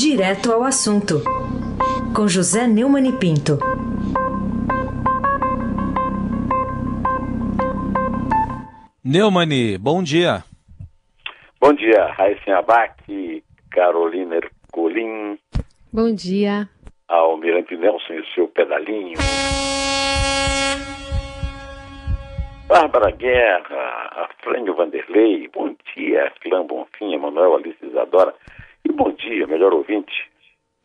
Direto ao assunto, com José Neumann e Pinto. Neumani, bom dia. Bom dia, Raíssen Abac, Carolina Ercolim. Bom dia. Almirante Nelson e o seu pedalinho. Bárbara Guerra, Aflânio Vanderlei, bom dia, Clã Bonfim, Emanuel Alice Isadora. E bom dia, melhor ouvinte,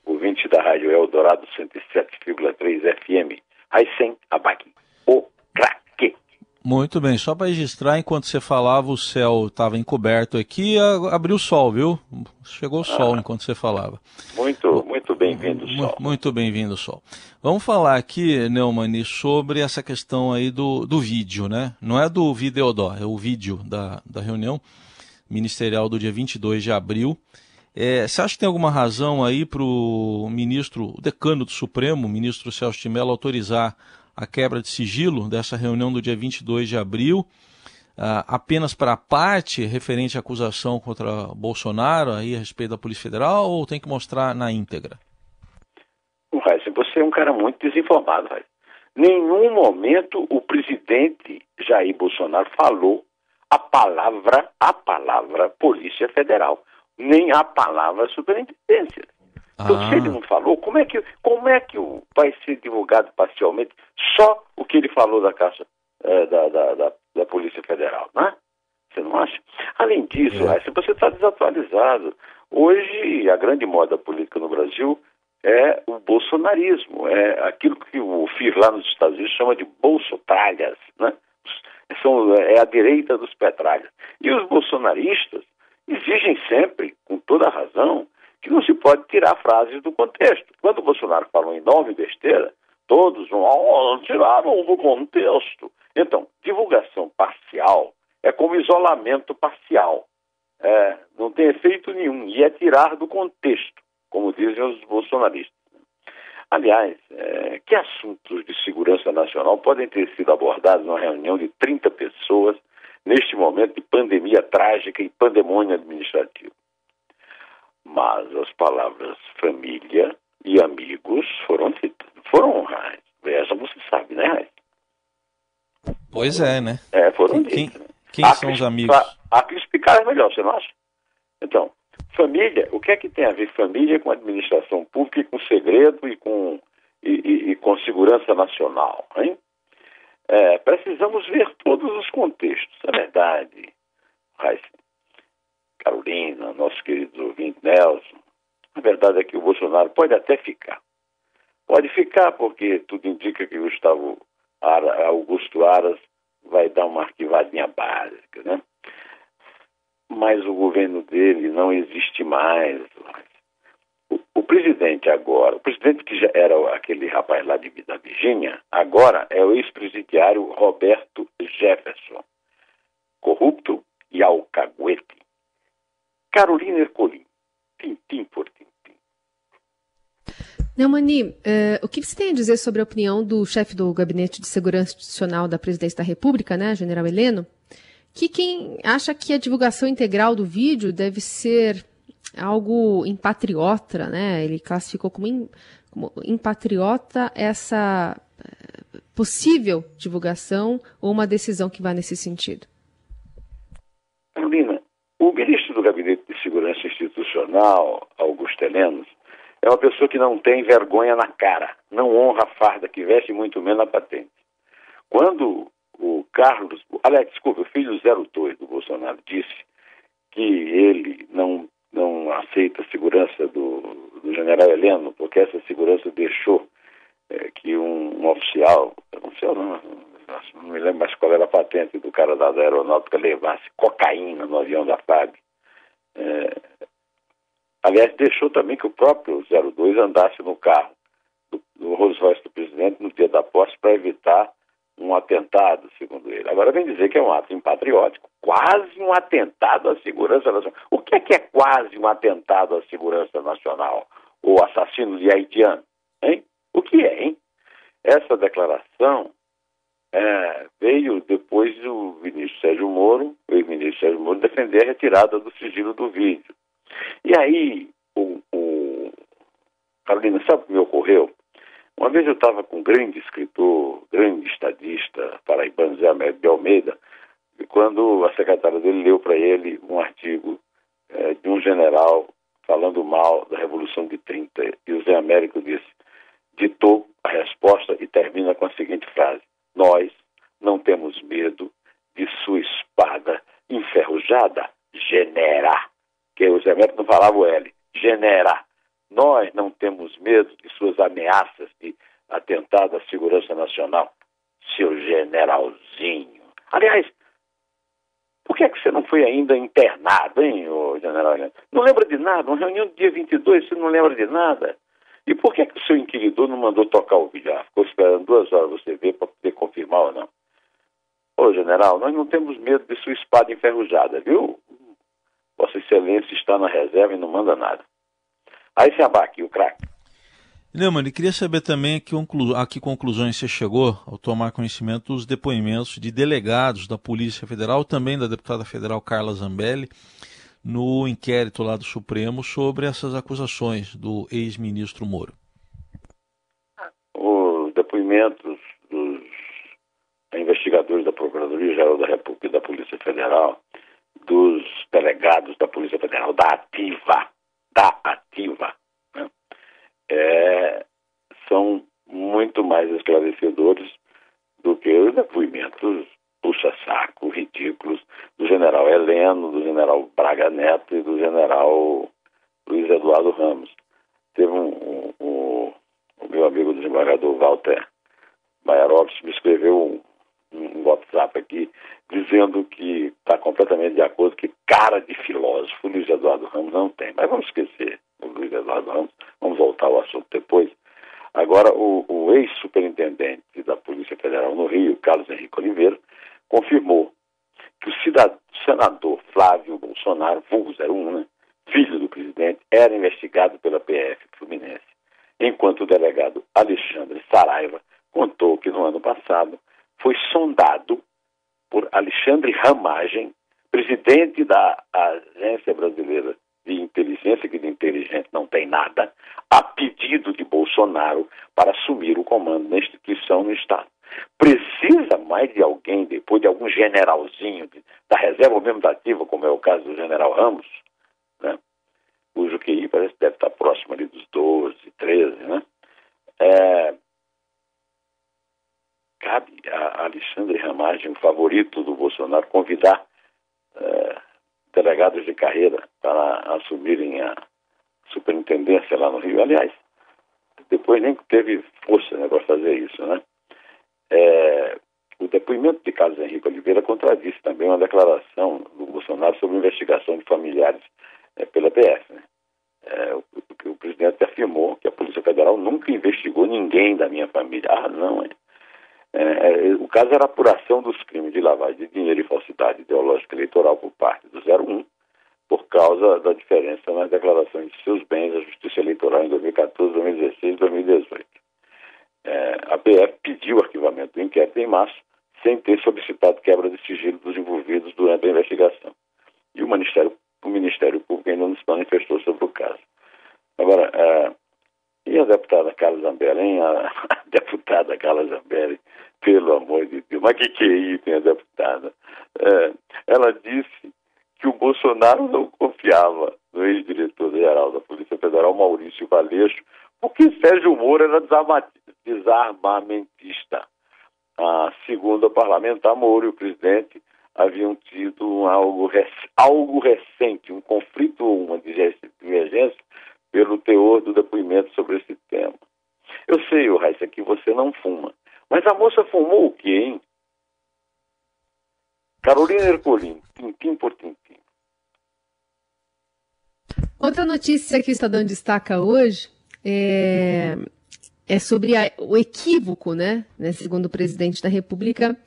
ouvinte da Rádio Eldorado 107,3 FM, Raíssen Abac, o craque. Muito bem, só para registrar, enquanto você falava, o céu estava encoberto aqui, abriu o sol, viu? Chegou o sol ah, enquanto você falava. Muito, muito bem-vindo, sol. Muito bem-vindo, sol. Vamos falar aqui, Neumani, sobre essa questão aí do, do vídeo, né? Não é do Videodó, é o vídeo da, da reunião ministerial do dia 22 de abril. É, você acha que tem alguma razão aí para o ministro, o decano do Supremo, o ministro Celso de Mello, autorizar a quebra de sigilo dessa reunião do dia 22 de abril, uh, apenas para a parte referente à acusação contra Bolsonaro aí a respeito da Polícia Federal ou tem que mostrar na íntegra? Você é um cara muito desinformado, Raíssa. Nenhum momento o presidente Jair Bolsonaro falou a palavra, a palavra Polícia Federal nem a palavra superintendência. Então, ah. se ele não falou, como é que, como é que vai ser divulgado parcialmente só o que ele falou da Caixa é, da, da, da, da, Polícia Federal, né? Você não acha? Além disso, é. você está desatualizado. Hoje, a grande moda política no Brasil é o bolsonarismo, é aquilo que o FIR lá nos Estados Unidos chama de bolsotralhas, né? São, é a direita dos petralhas. E os bolsonaristas exigem sempre, com toda razão, que não se pode tirar frases do contexto. Quando o Bolsonaro fala uma enorme besteira, todos vão, oh, tiraram do contexto. Então, divulgação parcial é como isolamento parcial. É, não tem efeito nenhum e é tirar do contexto, como dizem os bolsonaristas. Aliás, é, que assuntos de segurança nacional podem ter sido abordados numa reunião de 30 pessoas neste momento de pandemia trágica e pandemônio administrativo. Mas as palavras família e amigos foram ditas, foram honradas. Essa você sabe, né, Raiz? Pois é, né? É, foram quem, ditas. Quem, quem são os amigos? Há que explicar melhor, você não acha? Então, família, o que é que tem a ver família com administração pública e com segredo e com, e, e, e com segurança nacional, hein? É, precisamos ver todos os contextos. É verdade, Raíssa, Carolina, nosso querido ouvinte Nelson. A verdade é que o Bolsonaro pode até ficar. Pode ficar porque tudo indica que Gustavo Ara, Augusto Aras vai dar uma arquivadinha básica, né? Mas o governo dele não existe mais. O presidente agora, o presidente que já era aquele rapaz lá de, da Virgínia, agora é o ex-presidiário Roberto Jefferson, corrupto e alcaguete. Carolina Ercolim, tintim por tintim. Neumani, uh, o que você tem a dizer sobre a opinião do chefe do Gabinete de Segurança Institucional da Presidência da República, né, General Heleno, que quem acha que a divulgação integral do vídeo deve ser algo impatriota, né? Ele classificou como, in, como impatriota essa eh, possível divulgação ou uma decisão que vá nesse sentido. Carolina, o ministro do Gabinete de Segurança Institucional, Augusto Helenos, é uma pessoa que não tem vergonha na cara, não honra a farda que veste, muito menos a patente. Quando o Carlos, aliás, desculpa, o filho 02 do Bolsonaro disse que ele não não aceita a segurança do, do general Heleno, porque essa segurança deixou é, que um, um, oficial, não sei, não, não me lembro mais qual era a patente do cara da aeronáutica, levasse cocaína no avião da FAB. É, aliás, deixou também que o próprio 02 andasse no carro do, do Rolls Royce do presidente no dia da posse para evitar um atentado, segundo ele. Agora vem dizer que é um ato impatriótico, quase um atentado à segurança nacional. O que é que é quase um atentado à segurança nacional? Ou assassino de haitiano? Hein? O que é, hein? Essa declaração é, veio depois do ministro Sérgio Moro, o ex-ministro Sérgio Moro, defender a retirada do sigilo do vídeo. E aí o, o, Carolina, sabe o que me ocorreu? Uma vez eu estava com um grande escritor, grande estadista, paraibano Zé Américo de Almeida, e quando a secretária dele leu para ele um artigo é, de um general falando mal da Revolução de 30, e o Zé Américo disse, ditou a resposta e termina com a seguinte frase: Nós não temos medo de sua espada enferrujada, genera. Que o Zé Américo não falava o L, genera. Nós não temos medo de suas ameaças de atentado à segurança nacional, seu generalzinho. Aliás, por que é que você não foi ainda internado, hein, ô general? Não lembra de nada? Uma reunião do dia 22, você não lembra de nada? E por que, é que o seu inquiridor não mandou tocar o vídeo? Ah, ficou esperando duas horas você ver para poder confirmar ou não. Ô, general, nós não temos medo de sua espada enferrujada, viu? Vossa Excelência está na reserva e não manda nada. Aí se abaque, o craque. Neumann, queria saber também a que, a que conclusões você chegou ao tomar conhecimento dos depoimentos de delegados da Polícia Federal, também da deputada federal Carla Zambelli, no inquérito lá do Supremo sobre essas acusações do ex-ministro Moro. Os depoimentos dos investigadores da Procuradoria-Geral da República e da Polícia Federal, dos delegados da Polícia Federal, da ativa, da ativa? É, são muito mais esclarecedores do que os depoimentos puxa-saco, ridículos, do general Heleno, do general Braga Neto e do general Luiz Eduardo Ramos. Teve um, um, um o meu amigo desembargador Walter Maiarovski me escreveu um, um WhatsApp aqui dizendo que está completamente de acordo que cara de filósofo Luiz Eduardo Ramos não tem. Mas vamos esquecer Ramos, vamos voltar ao assunto depois. Agora, o, o ex-superintendente da Polícia Federal no Rio, Carlos Henrique Oliveira, confirmou que o cidadão, senador Flávio Bolsonaro, vulgo 01, né, filho do presidente, era investigado pela PF Fluminense, enquanto o delegado Alexandre Saraiva contou que no ano passado foi sondado por Alexandre Ramagem, presidente da Agência Brasileira de Inteligência, que de inteligente não tem nada, a pedido de Bolsonaro para assumir o comando da instituição no Estado. Precisa mais de alguém, depois de algum generalzinho de, da reserva ou mesmo da ativa, como é o caso do general Ramos, né? cujo QI parece que deve estar próximo ali dos 12, 13, né? É, cabe a Alexandre Ramagem, o favorito do Bolsonaro, convidar delegados de carreira para assumirem a superintendência lá no Rio. Aliás, depois nem teve força né, para fazer isso, né? É, o depoimento de Carlos Henrique Oliveira contradisse também uma declaração do Bolsonaro sobre investigação de familiares é, pela PF. Né? É, o, o, presidente afirmou que a Polícia Federal nunca investigou ninguém da minha família. Ah, não, é. É, o caso era apuração dos crimes de lavagem de dinheiro e falsidade ideológica eleitoral por parte do 01, por causa da diferença nas declarações de seus bens à Justiça Eleitoral em 2014, 2016 e 2018. É, a PF pediu o arquivamento do inquérito em março, sem ter solicitado quebra de sigilo dos envolvidos durante a investigação. E o Ministério, o Ministério Público ainda não se manifestou sobre o caso. Agora, é, e a deputada Carla Zambelli, hein? A, a deputada Carla Zambelli, mas é isso, hein, a deputada? É, ela disse que o Bolsonaro não confiava no ex-diretor-geral da Polícia Federal, Maurício Valeixo, porque Sérgio Moro era desarmamentista. A segunda parlamentar, Moro e o presidente haviam tido algo, algo recente, um conflito ou uma divergência pelo teor do depoimento sobre esse tema. Eu sei, Raíssa, que você não fuma. Mas a moça fumou o quê, hein? Carolina Ercolim, tintim por tintim. Outra notícia que o Estadão destaca hoje é, é sobre a, o equívoco, né, né, segundo o presidente da República,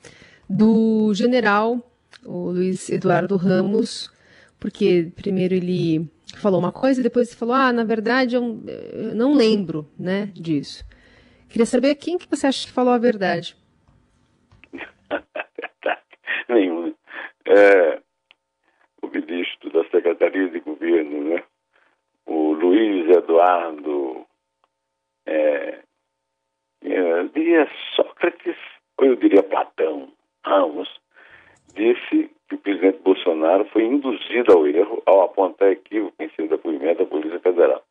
do general o Luiz Eduardo Ramos, porque primeiro ele falou uma coisa e depois falou, ah, na verdade eu, eu não lembro, né, disso. Queria saber quem que você acha que falou a verdade. é o ministro da Secretaria de Governo, né? o Luiz Eduardo é, é eu diria Sócrates, ou eu diria Platão Ramos, disse que o presidente Bolsonaro foi induzido ao erro ao apontar equívoco em seu depoimento à Polícia Federal.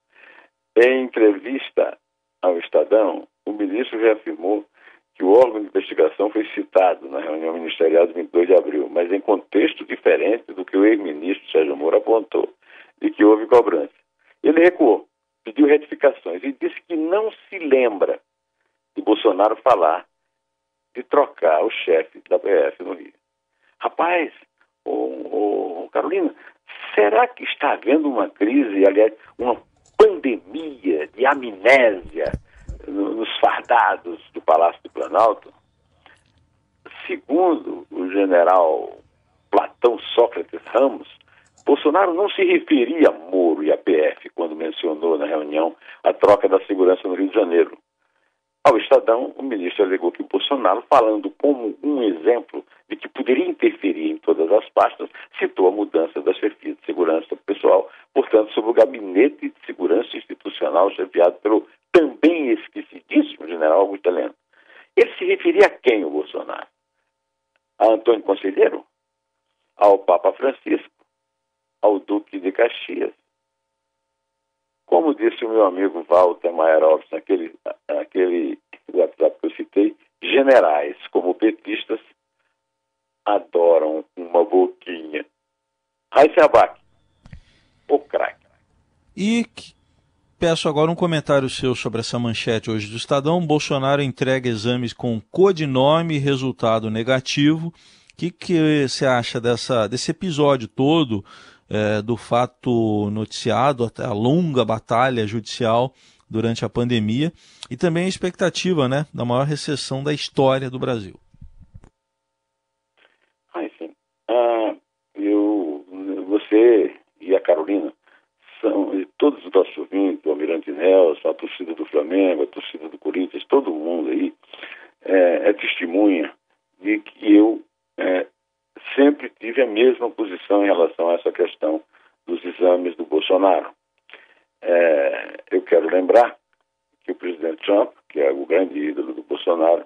Em entrevista ao Estadão, o ministro reafirmou que o órgão de investigação foi citado na reunião ministerial de 22 de abril, mas em contexto diferente do que o ex-ministro Sérgio Moro apontou, de que houve cobrança. Ele recuou, pediu retificações e disse que não se lembra de Bolsonaro falar de trocar o chefe da PF no Rio. Rapaz, ô, ô, Carolina, será que está havendo uma crise, aliás, uma pandemia de amnésia nos fardados do Palácio do Planalto? Segundo o general Platão Sócrates Ramos, Bolsonaro não se referia a Moro e a PF quando mencionou na reunião a troca da segurança no Rio de Janeiro. Ao Estadão, o ministro alegou que Bolsonaro, falando como um exemplo de que poderia interferir em todas as pastas, citou a mudança da chefia de segurança pessoal, portanto, sobre o gabinete de segurança institucional chefiado pelo também esquecidíssimo general Augusto Heleno. Ele se referia a quem, o Bolsonaro? A Antônio Conselheiro? Ao Papa Francisco? Ao Duque de Caxias? Como disse o meu amigo Walter Maierovski naquele, naquele WhatsApp que eu citei, generais como petistas adoram uma boquinha. Raíssa Abac, o craque. E peço agora um comentário seu sobre essa manchete hoje do Estadão. Bolsonaro entrega exames com codinome e resultado negativo. O que, que você acha dessa, desse episódio todo? é, do fato noticiado, a longa batalha judicial durante a pandemia e também a expectativa né, da maior recessão da história do Brasil. Ah, sim. Ah, eu, você e a Carolina são e todos os nossos ouvintes, o Almirante Nelson, a torcida do Flamengo, a torcida do Corinthians, todo mundo aí é, é testemunha de que eu é, sempre tive a mesma posição em relação a essa questão dos exames do Bolsonaro. É, eu quero lembrar que o presidente Trump, que é o grande ídolo do Bolsonaro,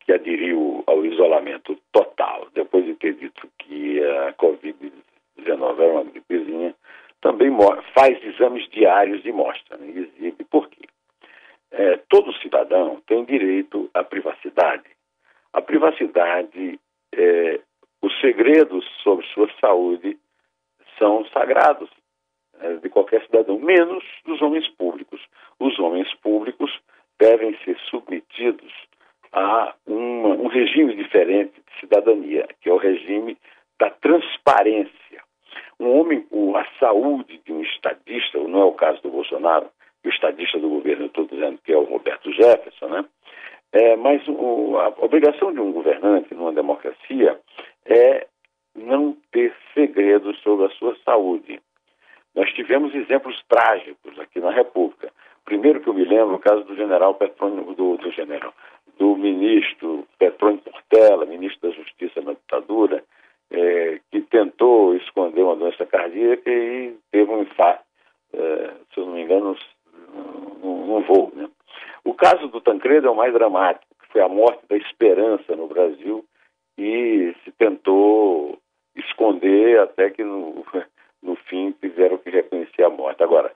que aderiu ao isolamento total, depois de ter dito que a Covid-19 era uma gripezinha, também faz exames diários de mostra, né? exibe por quê? É, todo cidadão tem direito à privacidade. A privacidade é, os segredos sobre sua saúde são sagrados né, de qualquer cidadão, menos dos homens públicos. Os homens públicos devem ser submetidos a uma, um regime diferente de cidadania, que é o regime da transparência. Um homem, a saúde de um estadista, não é o caso do Bolsonaro, o estadista do governo, eu estou dizendo que é o Roberto Jefferson, né? É, mas o, a obrigação de um governante numa democracia é não ter segredos sobre a sua saúde. Nós tivemos exemplos trágicos aqui na República. Primeiro que eu me lembro, o caso do general Petrônio, do, do general, do ministro Petrônio Portela, ministro da Justiça na ditadura, tentou esconder uma doença cardíaca e teve um infarto, é, se eu não me engano, num, voo. Né? O caso do Tancredo é o mais dramático, que foi a morte da esperança no Brasil e se tentou esconder até que no, no fim tiveram que reconhecer a morte. Agora,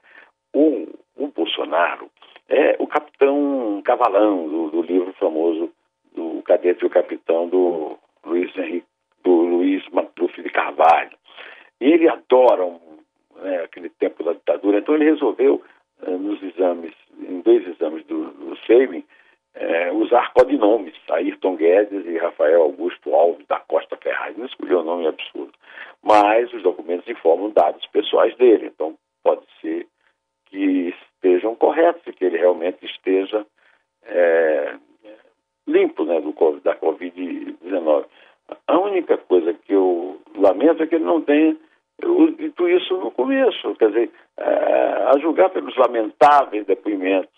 o, o Bolsonaro é o capitão cavalão do, do livro famoso do Cadete e o Capitão do Luiz Henrique, Carvalho. E ele adora né, aquele tempo da ditadura, então ele resolveu, eh, nos exames, em dois exames do, do Seiben, é, usar codinomes, Ayrton Guedes e Rafael Augusto Alves da Costa Ferraz. Não escolheu um nome absurdo. Mas os documentos informam dados pessoais dele, então pode ser que estejam corretos e que ele realmente esteja é, limpo né, do, da Covid-19. A única coisa que eu lamento é que ele não tenha dito isso no começo, quer dizer, a julgar pelos lamentáveis depoimentos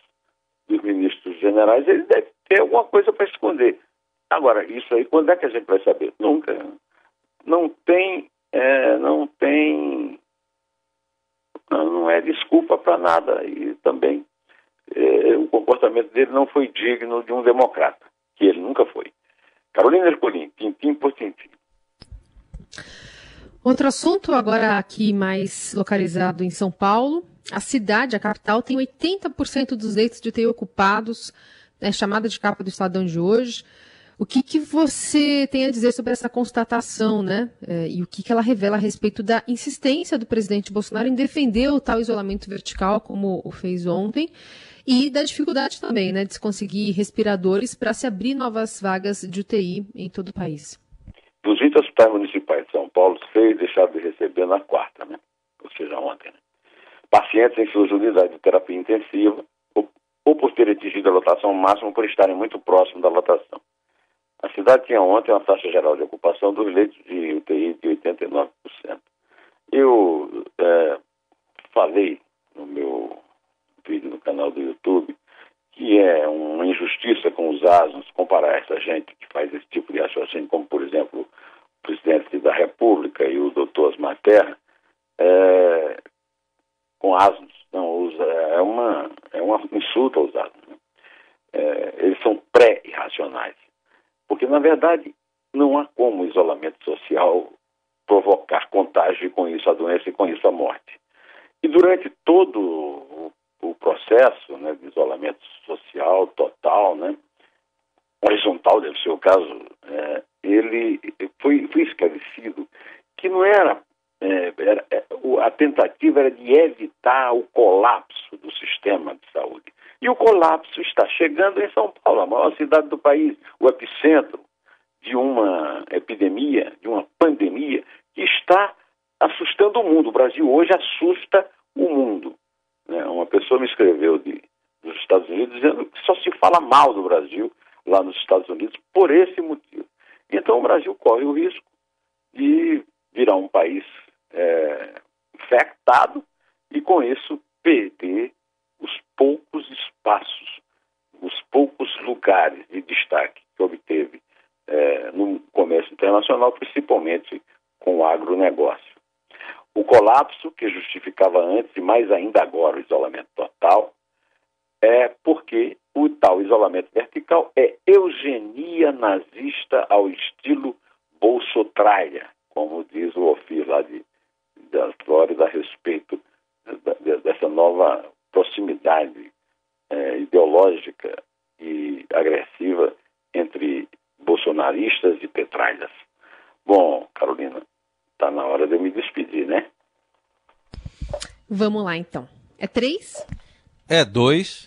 dos ministros generais, ele deve ter alguma coisa para esconder. Agora, isso aí, quando é que a gente vai saber? Nunca. Não tem, é, não tem, não é desculpa para nada. E também é, o comportamento dele não foi digno de um democrata, que ele nunca foi. Carolina Ercolim, tintim por tintim. Outro assunto, agora aqui mais localizado em São Paulo. A cidade, a capital, tem 80% dos leitos de UTI ocupados, é chamada de capa do Estadão de hoje. O que, que você tem a dizer sobre essa constatação, né? É, e o que, que ela revela a respeito da insistência do presidente Bolsonaro em defender o tal isolamento vertical, como o fez ontem, e da dificuldade também, né, de se conseguir respiradores para se abrir novas vagas de UTI em todo o país. Dos 20 hospitais municipais de São Paulo, seis deixaram de receber na quarta, né? Ou seja, ontem. Né? Pacientes em suas unidades de terapia intensiva, ou, ou por ter atingido a lotação máxima, por estarem muito próximo da lotação. A cidade tinha ontem uma taxa geral de ocupação dos leitos de UTI de 89%. Eu é, falei no meu vídeo no canal do YouTube que é uma injustiça com os asnos comparar essa gente que faz esse tipo de raciocínio, como por exemplo o presidente da República e o doutor Osmar Terra, é, com asnos. Não, é, uma, é uma insulto aos asnos. Né? É, eles são pré-irracionais. Porque, na verdade, não há como o isolamento social provocar contágio com isso a doença e com isso a morte. E durante todo o, o processo né, de isolamento social total, né, horizontal deve ser o caso, é, ele foi, foi esclarecido que não era, é, era, é, a tentativa era de evitar o colapso do sistema de saúde. E o colapso está chegando em São Paulo, a maior cidade do país, o epicentro de uma epidemia, de uma pandemia que está assustando o mundo. O Brasil hoje assusta o mundo. Né? Uma pessoa me escreveu de, dos Estados Unidos dizendo que só se fala mal do Brasil lá nos Estados Unidos por esse motivo. Então o Brasil corre o risco de virar um país é, infectado e com isso perder os poucos espaços, os poucos lugares de destaque que obteve é, no comércio internacional, principalmente com o agronegócio. O colapso, que justificava antes e mais ainda agora o isolamento total, é porque o tal isolamento vertical é eugenia nazista ao estilo bolsotraia, como diz o Ofir lá de, da Flórida a respeito dessa nova proximidade é, ideológica e agressiva entre bolsonaristas e petralhas. Bom, Carolina, está na hora de eu me despedir, né? Vamos lá, então. É três? É dois.